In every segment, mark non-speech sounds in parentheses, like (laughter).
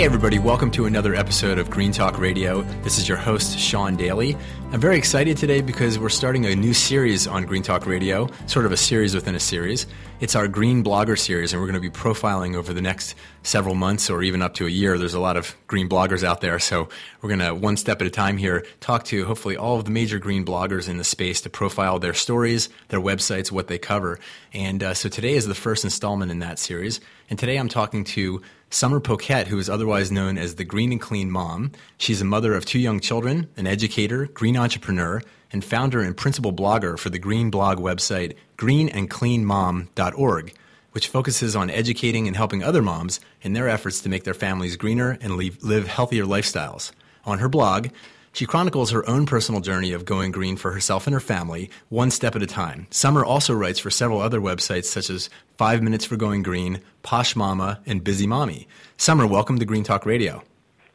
Hey, everybody, welcome to another episode of Green Talk Radio. This is your host, Sean Daily. I'm very excited today because we're starting a new series on Green Talk Radio, sort of a series within a series. It's our Green Blogger series, and we're going to be profiling over the next several months or even up to a year. There's a lot of green bloggers out there, so we're going to, one step at a time here, talk to hopefully all of the major green bloggers in the space to profile their stories, their websites, what they cover. And uh, so today is the first installment in that series. And today I'm talking to Sommer Poquette, who is otherwise known as the Green and Clean Mom. She's a mother of two young children, an educator, green entrepreneur, and founder and principal blogger for the green blog website greenandcleanmom.org, which focuses on educating and helping other moms in their efforts to make their families greener and live healthier lifestyles. On her blog, she chronicles her own personal journey of going green for herself and her family, one step at a time. Sommer also writes for several other websites such as Five Minutes for Going Green, Posh Mama, and Busy Mommy. Sommer, welcome to Green Talk Radio.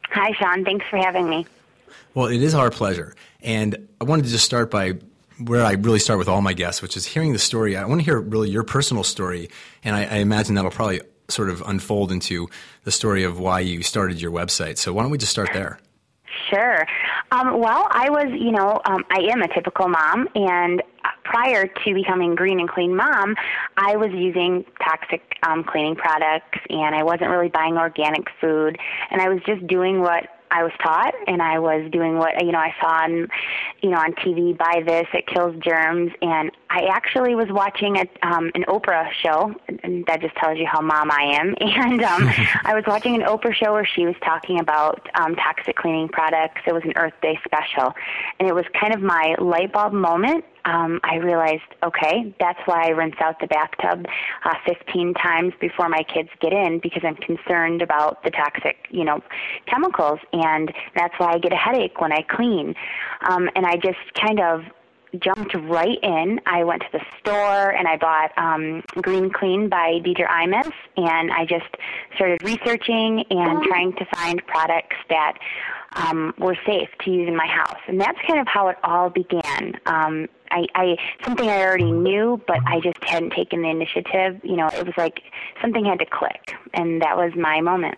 Hi, Sean. Thanks for having me. Well, it is our pleasure. And I wanted to just start by where I really start with all my guests, which is hearing the story. I want to hear really your personal story. And I, I imagine that'll probably sort of unfold into the story of why you started your website. So why don't we just start there? Sure. Um, well, I was, you know, um, I am a typical mom, and prior to becoming Green and Clean Mom, I was using toxic um, cleaning products, and I wasn't really buying organic food, and I was just doing what I was taught, and I was doing what you know I saw on, you know, on TV. Buy this; it kills germs. And I actually was watching a, um, an Oprah show, and that just tells you how mom I am. (laughs) And um, (laughs) I was watching an Oprah show where she was talking about um, toxic cleaning products. It was an Earth Day special, and it was kind of my light bulb moment um, I realized, okay, that's why I rinse out the bathtub uh, 15 times before my kids get in because I'm concerned about the toxic, you know, chemicals, and that's why I get a headache when I clean. Um, and I just kind of jumped right in. I went to the store and I bought um, Green Clean by Deirdre Imus, and I just started researching and trying to find products that um, were safe to use in my house. And that's kind of how it all began. Um, I, I something I already knew, but I just hadn't taken the initiative. You know, it was like something had to click, and that was my moment.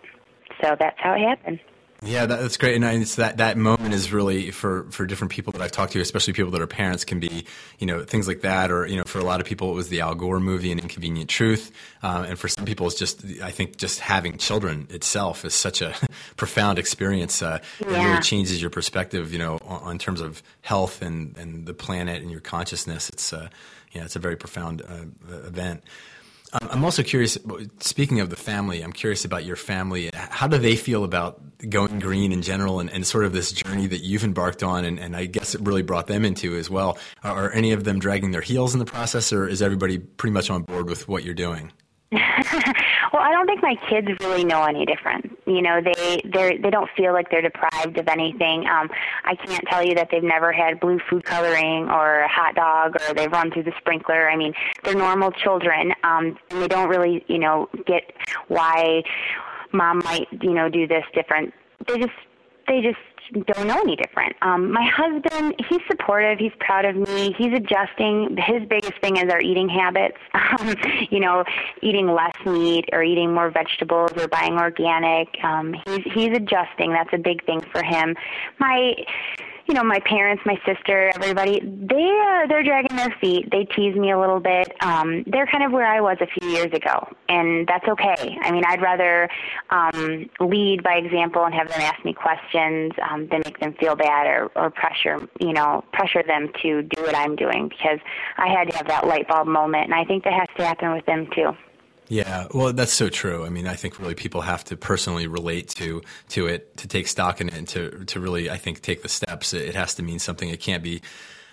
So that's how it happened. Yeah, that's great, and it's that that moment is really for for different people that I've talked to, especially people that are parents, can be you know things like that, or you know for a lot of people it was the Al Gore movie, An Inconvenient Truth, um, and for some people it's just I think just having children itself is such a (laughs) profound experience. Uh, yeah. It really changes your perspective, you know, on, on, terms of health and and the planet and your consciousness. It's uh, yeah, it's a very profound uh, event. Um, I'm also curious. Speaking of the family, I'm curious about your family. How do they feel about going green in general, and, and sort of this journey that you've embarked on, and, and I guess it really brought them into as well? Are, are any of them dragging their heels in the process, or is everybody pretty much on board with what you're doing? (laughs) well, I don't think my kids really know any different. You know, they they they don't feel like they're deprived of anything. Um, I can't tell you that they've never had blue food coloring or a hot dog or they've run through the sprinkler. I mean, they're normal children, um, and they don't really, you know, get why mom might, you know, do this different. They just they just don't know any different. Um, my husband, he's supportive. He's proud of me. He's adjusting. His biggest thing is our eating habits. (laughs) Um, you know, eating less meat or eating more vegetables or buying organic. Um, he's he's adjusting. That's a big thing for him. My you know, my parents, my sister, everybody, they are they're dragging their feet. They tease me a little bit. Um, they're kind of where I was a few years ago, and that's okay. I mean, I'd rather um, lead by example and have them ask me questions um, than make them feel bad or, or pressure, you know, pressure them to do what I'm doing because I had to have that light bulb moment, and I think that has to happen with them too. Yeah, well, that's so true. I mean, I think really people have to personally relate to to it, to take stock in it, and to to really, I think, take the steps. It has to mean something. It can't be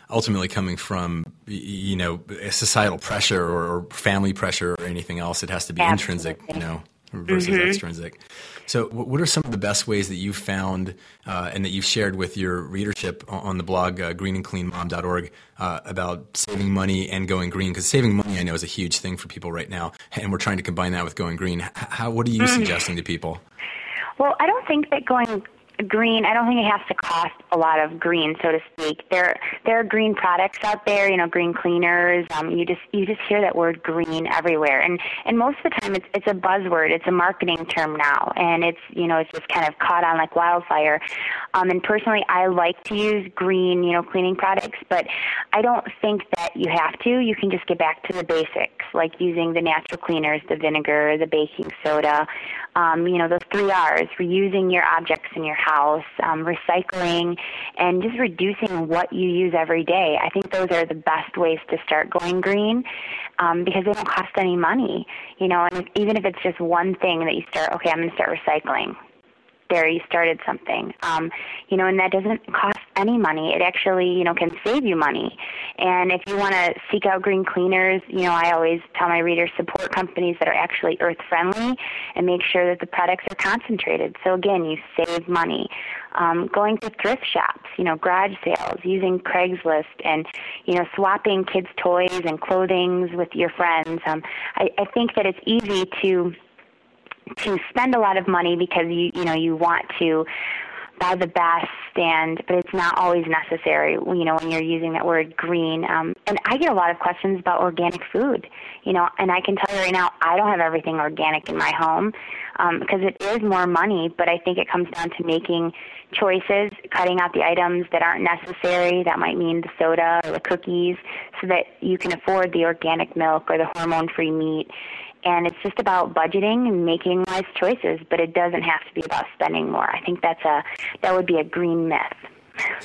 ultimately coming from you know societal pressure or, family pressure or anything else. It has to be Absolutely. intrinsic, you know, versus mm-hmm. extrinsic. So, what are some of the best ways that you've found uh, and that you've shared with your readership on the blog uh, greenandcleanmom.org uh, about saving money and going green? Because saving money, I know, is a huge thing for people right now, and we're trying to combine that with going green. How, what are you mm-hmm. suggesting to people? Well, I don't think that going green. I don't think it has to cost a lot of green, so to speak. There, there are green products out there. You know, green cleaners. Um, you just you just hear that word green everywhere, and and most of the time it's it's a buzzword. It's a marketing term now, and it's you know it's just kind of caught on like wildfire. Um, and personally, I like to use green, you know, cleaning products, but I don't think that you have to. You can just get back to the basics, like using the natural cleaners, the vinegar, the baking soda. Um, you know, those three R's: reusing your objects in your house, um, recycling, and just reducing what you use every day. I think those are the best ways to start going green um, because they don't cost any money. You know, and even if it's just one thing that you start, okay, I'm going to start recycling there you started something. Um, you know and that doesn't cost any money. It actually you know can save you money. And if you want to seek out green cleaners you know i always tell my readers support companies that are actually earth friendly and make sure that the products are concentrated. So again you save money. Um, going to thrift shops you know garage sales using craigslist and you know swapping kids toys and clothings with your friends. Um, I, I think that it's easy to to spend a lot of money because you you know you want to buy the best and but it's not always necessary you know when you're using that word green. Um, and i get a lot of questions about organic food you know and i can tell you right now i don't have everything organic in my home um, because it is more money but i think it comes down to making choices cutting out the items that aren't necessary. That might mean the soda or the cookies so that you can afford the organic milk or the hormone free meat and it's just about budgeting and making wise choices but it doesn't have to be about spending more. I think that's a that would be a green myth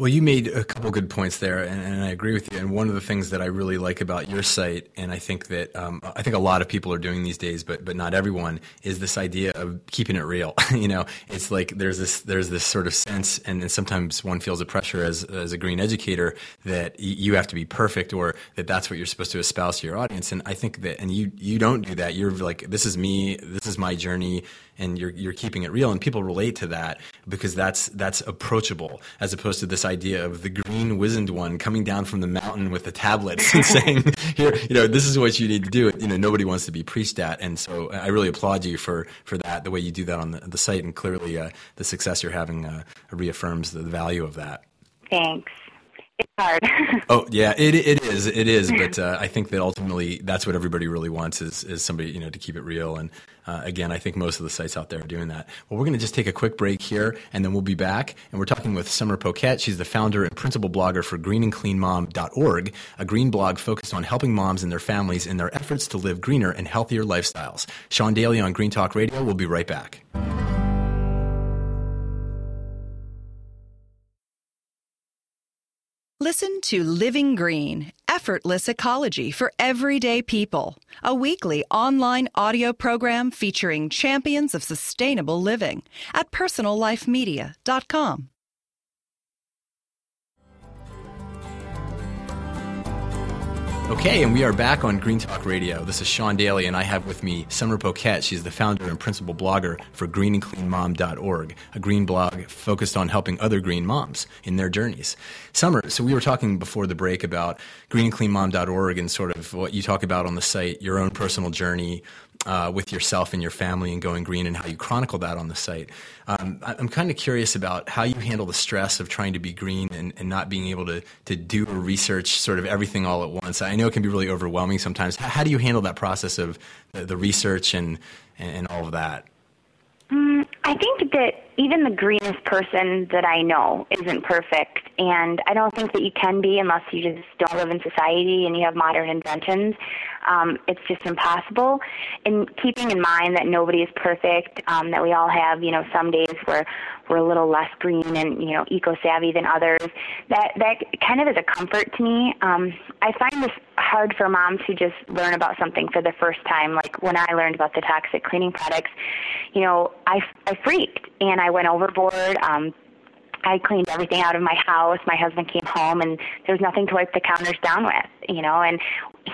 well, you made a couple good points there, and, and, I agree with you. And one of the things that I really like about your site, and I think that um, I think a lot of people are doing these days, but but not everyone, is this idea of keeping it real. (laughs) you know, it's like there's this there's this sort of sense, and, and sometimes one feels a pressure as as a green educator that y- you have to be perfect, or that that's what you're supposed to espouse to your audience. And I think that, and you you don't do that. You're like, this is me, this is my journey and you're you're keeping it real and people relate to that because that's that's approachable as opposed to this idea of the green wizened one coming down from the mountain with the tablets and (laughs) saying here you know this is what you need to do. You know nobody wants to be preached at and so I really applaud you for for that the way you do that on the, the site and clearly uh, the success you're having uh, reaffirms the value of that. Thanks it's hard. (laughs) oh yeah, it it is it is, but uh, I think that ultimately that's what everybody really wants is is somebody you know to keep it real. And uh, again, I think most of the sites out there are doing that. Well, we're going to just take a quick break here, and then we'll be back. And we're talking with Sommer Poquette. She's the founder and principal blogger for greenandcleanmom.org, a green blog focused on helping moms and their families in their efforts to live greener and healthier lifestyles. Sean Daily on Green Talk Radio. We'll be right back. To Living Green, effortless ecology for everyday people, a weekly online audio program featuring champions of sustainable living at personallifemedia.com. Okay, and we are back on Green Talk Radio. This is Sean Daily, and I have with me Sommer Poquette. She's the founder and principal blogger for greenandcleanmom.org, a green blog focused on helping other green moms in their journeys. Sommer, so we were talking before the break about greenandcleanmom.org and sort of what you talk about on the site, your own personal journey, uh, with yourself and your family and going green and how you chronicle that on the site. Um, I'm kind of curious about how you handle the stress of trying to be green and, and not being able to, to do research sort of everything all at once. I know it can be really overwhelming sometimes. How, how do you handle that process of the, the research and, and all of that? Mm, I think that even the greenest person that I know isn't perfect, and I don't think that you can be unless you just don't live in society and you have modern inventions. um, it's just impossible. And keeping in mind that nobody is perfect, um, that we all have, you know, some days where we're a little less green and you know eco savvy than others. That that kind of is a comfort to me. Um, I find this hard for moms who just learn about something for the first time. Like when I learned about the toxic cleaning products, you know, I I freaked and I went overboard. Um, I cleaned everything out of my house. My husband came home and there was nothing to wipe the counters down with, you know, and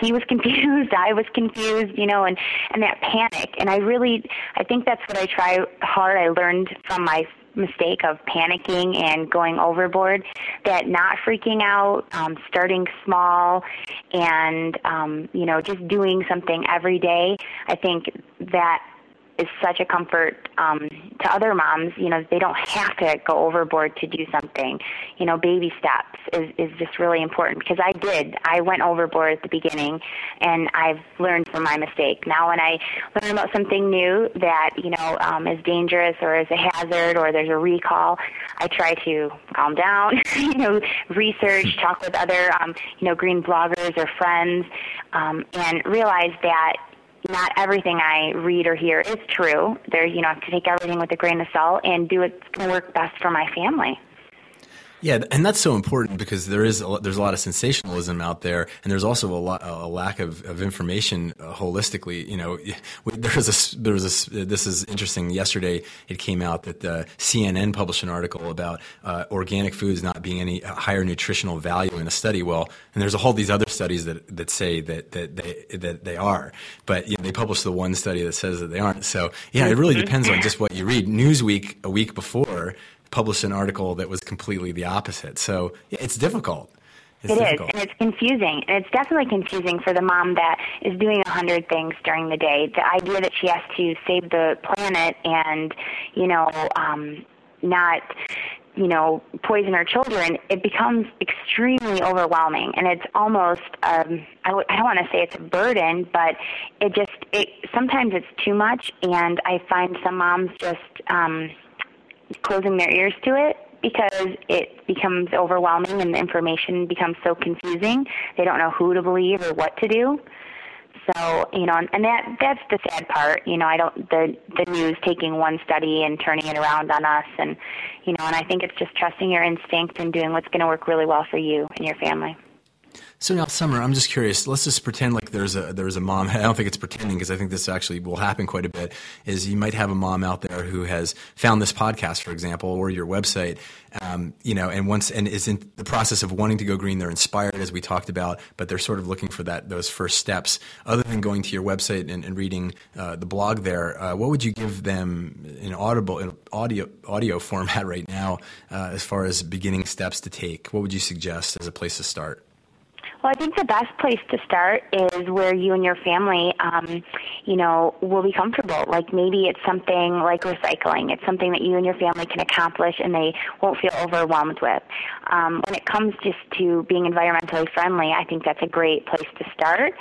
he was (laughs) confused, I was confused, you know, and and that panic. And I really I think that's what I try hard. I learned from my mistake of panicking and going overboard that not freaking out um, starting small and um, you know just doing something every day i think that is such a comfort um, to other moms. You know, they don't have to go overboard to do something. You know, baby steps is, is just really important because I did. I went overboard at the beginning and I've learned from my mistake. Now, when I learn about something new that, you know, um, is dangerous or is a hazard or there's a recall, I try to calm down, (laughs) you know, research, talk with other, um, you know, green bloggers or friends, um, and realize that not everything I read or hear is true. There, you know, I have to take everything with a grain of salt and do what's going to work best for my family. Yeah, and that's so important because there is a, there's a lot of sensationalism out there, and there's also a lot a lack of, of information uh, holistically. You know, there's a there's a this is interesting. Yesterday, it came out that the CNN published an article about uh, organic foods not being any higher nutritional value in a study. Well, and there's a whole these other studies that that say that that they that they are, but you know, they published the one study that says that they aren't. So yeah, it really mm-hmm. depends on just what you read. Newsweek a week before published an article that was completely the opposite. So yeah, it's difficult. It's it difficult. is, and it's confusing. And it's definitely confusing for the mom that is doing a hundred things during the day. The idea that she has to save the planet and, you know, um, not you know, poison her children, it becomes extremely overwhelming, and it's almost um, I w- I don't want to say it's a burden, but it just it sometimes it's too much, and I find some moms just um, closing their ears to it because it becomes overwhelming and the information becomes so confusing. They don't know who to believe or what to do. So, you know, and that that's the sad part. You know, I don't the the news taking one study and turning it around on us and you know, and I think it's just trusting your instinct and doing what's going to work really well for you and your family. So now, Sommer, I'm just curious. Let's just pretend like there's a there's a mom. (laughs) I don't think it's pretending because I think this actually will happen quite a bit. Is you might have a mom out there who has found this podcast, for example, or your website, um, you know, and once and is in the process of wanting to go green. They're inspired, as we talked about, but they're sort of looking for that those first steps. Other than going to your website and, and reading uh, the blog there, uh, what would you give them in audible in audio audio format right now, uh, as far as beginning steps to take? What would you suggest as a place to start? Well, I think the best place to start is where you and your family, um, you know, will be comfortable. Like maybe it's something like recycling. It's something that you and your family can accomplish and they won't feel overwhelmed with. Um, when it comes just to being environmentally friendly, I think that's a great place to start.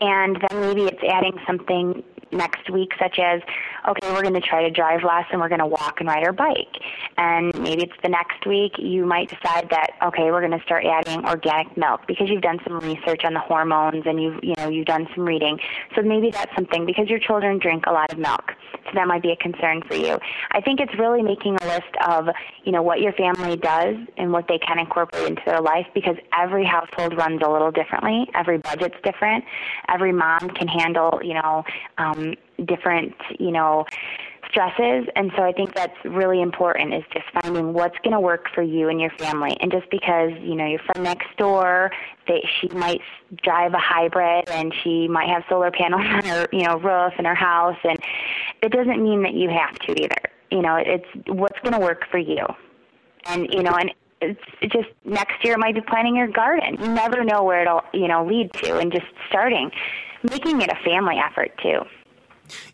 And then maybe it's adding something next week, such as, okay, we're going to try to drive less and we're going to walk and ride our bike. And maybe it's the next week you might decide that, okay, we're going to start adding organic milk because you've done some research on the hormones and you've, you know, you've done some reading. So maybe that's something because your children drink a lot of milk. So that might be a concern for you. I think it's really making a list of, you know, what your family does and what they can incorporate into their life because every household runs a little differently. Every budget's different. Every mom can handle, you know, um, different, you know, stresses. And so I think that's really important is just finding what's going to work for you and your family. And just because, you know, your friend next door, that she might drive a hybrid and she might have solar panels (laughs) on her, you know, roof in her house. And it doesn't mean that you have to either. You know, it's what's going to work for you. And, you know, and it's just next year it might be planting your garden. You never know where it'll, you know, lead to and just starting. Making it a family effort too.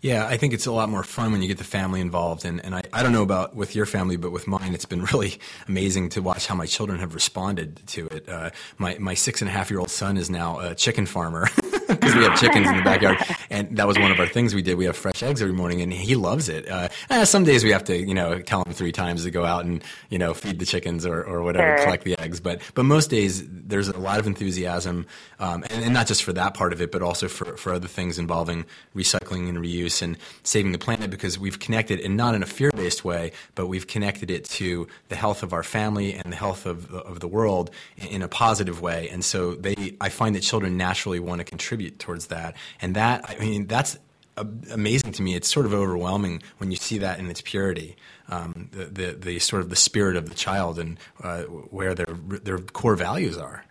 Yeah, I think it's a lot more fun when you get the family involved. And, and I, I don't know about with your family, but with mine, it's been really (laughs) amazing to watch how my children have responded to it. Uh, my, my six and a half year old son is now a chicken farmer (laughs) because we have (laughs) chickens in the backyard. and that was one of our things we did. We have fresh eggs every morning, and he loves it. Uh, eh, some days we have to, you know, tell him three times to go out and you know feed the chickens or, or whatever, sure. collect the eggs. But but most days there's a lot of enthusiasm, um, and, and, not just for that part of it, but also for for other things involving recycling and reuse and saving the planet because we've connected, and not in a fear based way, but we've connected it to the health of our family and the health of of the world in a positive way. And so they, I find that children naturally want to contribute towards that, and that I mean that's amazing to me. It's sort of overwhelming when you see that in its purity, um, the, the, the sort of the spirit of the child and uh, where their their core values are.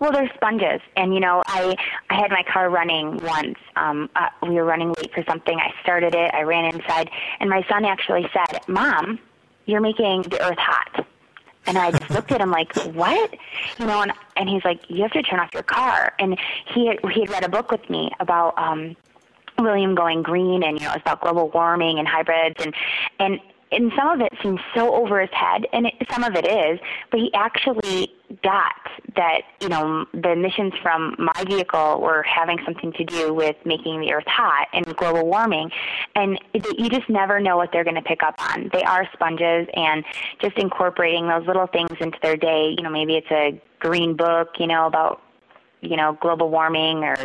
Well, they're sponges, and you know, I I had my car running once. Um, uh, we were running late for something. I started it. I ran inside, and my son actually said, "Mom, you're making the earth hot." And I just looked at him like, "What?" You know, and and he's like, "You have to turn off your car." And he had, he had read a book with me about um William going green and you know it's about global warming and hybrids and and and some of it seems so over his head and it, some of it is but he actually got that you know the emissions from my vehicle were having something to do with making the earth hot and global warming and it, you just never know what they're going to pick up on. They are sponges and just incorporating those little things into their day you know maybe it's a green book you know about you know global warming or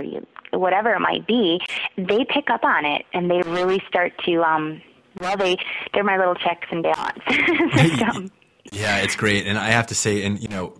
whatever it might be, they pick up on it and they really start to um well they they're my little checks and balance (laughs) system. (laughs) Yeah, it's great, and I have to say, and you know,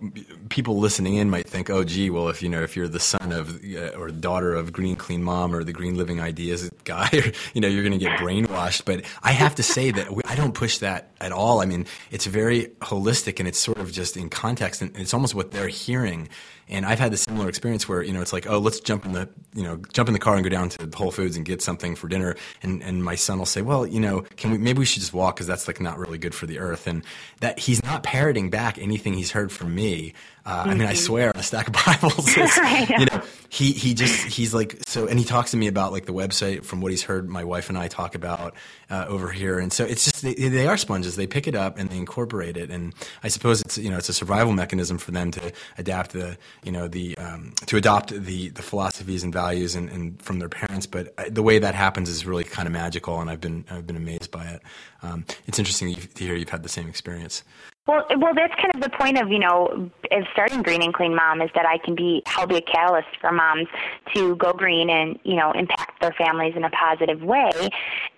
people listening in might think, "Oh, gee, well, if you know, if you're the son of uh, or daughter of Green Clean Mom or the Green Living Ideas guy, (laughs) you know, you're going to get brainwashed." But I have to say that we, I don't push that at all. I mean, it's very holistic, and it's sort of just in context, and it's almost what they're hearing and I've had the similar experience where you know it's like, oh, let's jump in the you know jump in the car and go down to Whole Foods and get something for dinner. And and my son will say, well, you know, can we maybe we should just walk because that's like not really good for the earth. And that he's not parroting back anything he's heard from me. Uh, mm-hmm. I mean, I mm-hmm. swear a stack of (laughs) Bibles, (laughs) know. you know, he he just he's like so, and he talks to me about like the website from what he's heard my wife and I talk about uh, over here, and so it's just they, they, are sponges. They pick it up and they incorporate it, and I suppose it's you know it's a survival mechanism for them to adapt the you know the um, to adopt the the philosophies and values and, and from their parents. But uh, the way that happens is really kind of magical, and I've been I've been amazed by it. Um, it's interesting to hear you've had the same experience. Well, well, that's kind of the point of you know, of starting Green and Clean Mom is that I can be help be a catalyst for moms to go green and you know impact their families in a positive way,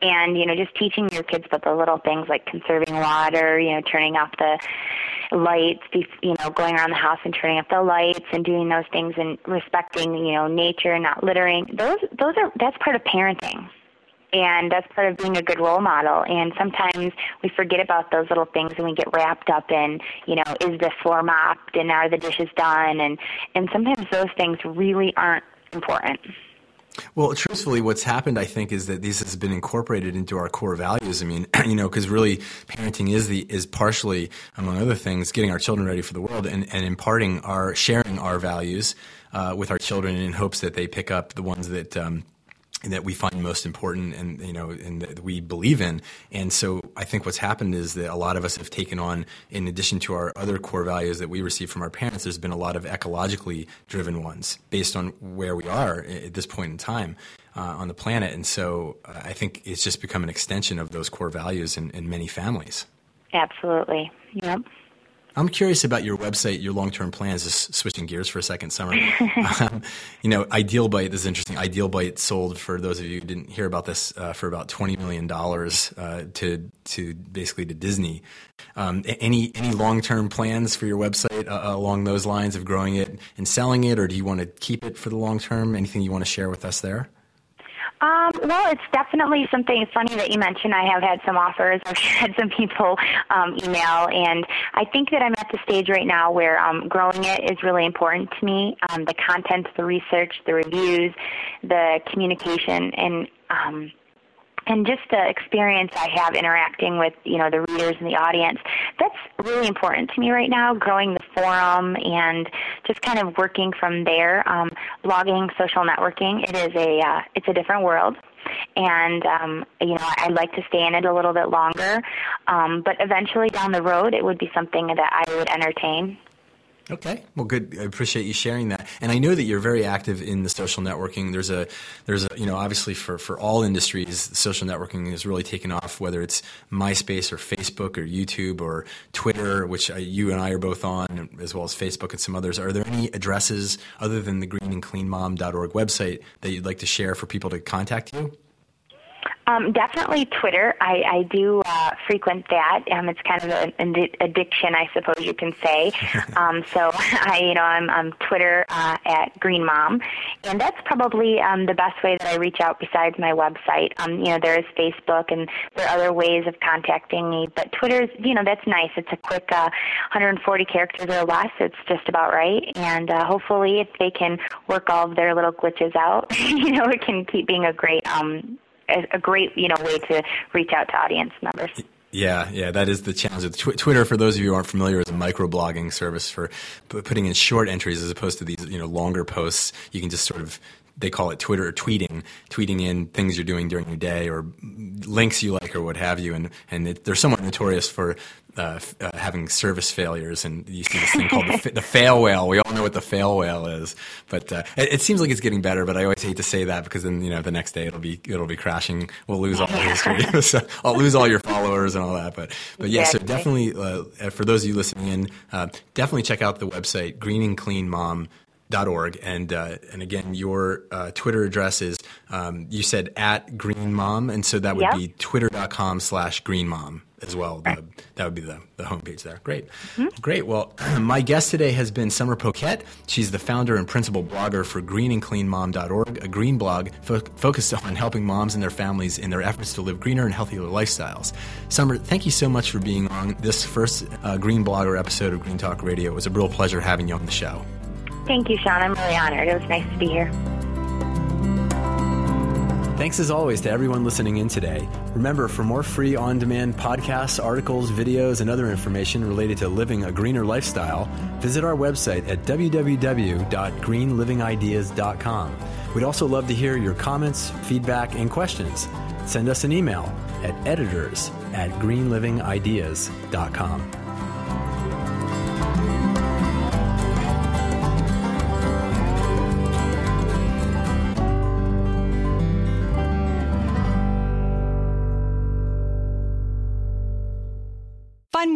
and you know just teaching your kids about the little things like conserving water, you know, turning off the lights, you know, going around the house and turning up the lights and doing those things and respecting you know nature and not littering. Those those are that's part of parenting and that's part of being a good role model. And sometimes we forget about those little things and we get wrapped up in, you know, is the floor mopped and are the dishes done? And and sometimes those things really aren't important. Well, truthfully, what's happened, I think, is that this has been incorporated into our core values. I mean, (clears throat) you know, because really, parenting is the is partially, among other things, getting our children ready for the world and, and imparting our sharing our values uh, with our children in hopes that they pick up the ones that um, that we find most important and you know and that we believe in. And so i think what's happened is that a lot of us have taken on in addition to our other core values that we receive from our parents there's been a lot of ecologically driven ones based on where we are at this point in time uh, on the planet. And so uh, i think it's just become an extension of those core values in, in many families. Absolutely. Yep I'm curious about your website, your long-term plans. Just switching gears for a second, Sommer. (laughs) um, you know, Ideal Bite. This is interesting. Ideal Bite sold for those of you who didn't hear about this uh, for about twenty million dollars uh, to to basically to Disney. Um, any any long-term plans for your website uh, along those lines of growing it and selling it, or do you want to keep it for the long term? Anything you want to share with us there? Um, well, it's definitely something funny that you mentioned. I have had some offers. (laughs) I've had some people um, email, and I think that I'm at the stage right now where um, growing it is really important to me. Um, the content, the research, the reviews, the communication, and um, and just the experience I have interacting with you know the readers and the audience that's really important to me right now growing the forum and just kind of working from there. Um, blogging social networking it is a uh, it's a different world. And um, you know I'd like to stay in it a little bit longer. Um, but eventually down the road it would be something that I would entertain Okay. Well, good. I appreciate you sharing that. And I know that you're very active in the social networking. There's a, there's a, you know, obviously for, for all industries, social networking has really taken off, whether it's MySpace or Facebook or YouTube or Twitter, which you and I are both on, as well as Facebook and some others. Are there any addresses other than the greenandcleanmom.org website that you'd like to share for people to contact you? Um, definitely Twitter. I, I do uh, frequent that. Um, it's kind of an, an addiction, I suppose you can say. (laughs) um, so (laughs) I, you know, I'm, I'm Twitter uh, at Green Mom, and that's probably um, the best way that I reach out besides my website. Um, you know, there is Facebook, and there are other ways of contacting me, but Twitter's, you know, that's nice. It's a quick uh, 140 characters or less. It's just about right, and uh, hopefully, if they can work all of their little glitches out, (laughs) you know, it can keep being a great um, a, great you know way to reach out to audience members. Yeah, yeah, that is the challenge. Tw- Twitter, for those of you who aren't familiar, is a microblogging service for p- putting in short entries as opposed to these, you know, longer posts. You can just sort of they call it Twitter or tweeting, tweeting in things you're doing during your day or links you like or what have you. And, and it, they're somewhat notorious for uh, uh, having service failures. And you see this thing called the, the, fail whale. We all know what the fail whale is, but uh, it, it, seems like it's getting better. But I always hate to say that because then you know the next day it'll be it'll be crashing. We'll lose all the history. (laughs) so I'll lose all your followers and all that. But but yeah, so definitely uh, for those of you listening in, uh, definitely check out the website Green and org and uh, and again your uh, Twitter address is um, you said at Green Mom and so that would yep. be twitter.com slash Green Mom as well. The, that would be the, the homepage there. Great. Mm-hmm. Great. Well, (clears throat) my guest today has been Sommer Poquette. She's the founder and principal blogger for greenandcleanmom.org, a green blog fo- focused on helping moms and their families in their efforts to live greener and healthier lifestyles. Sommer, thank you so much for being on this first uh, Green Blogger episode of Green Talk Radio. It was a real pleasure having you on the show. Thank you, Sean. I'm really honored. It was nice to be here. Thanks as always to everyone listening in today. Remember, for more free on demand podcasts, articles, videos, and other information related to living a greener lifestyle, visit our website at www.greenlivingideas.com. We'd also love to hear your comments, feedback, and questions. Send us an email at editors at greenlivingideas.com.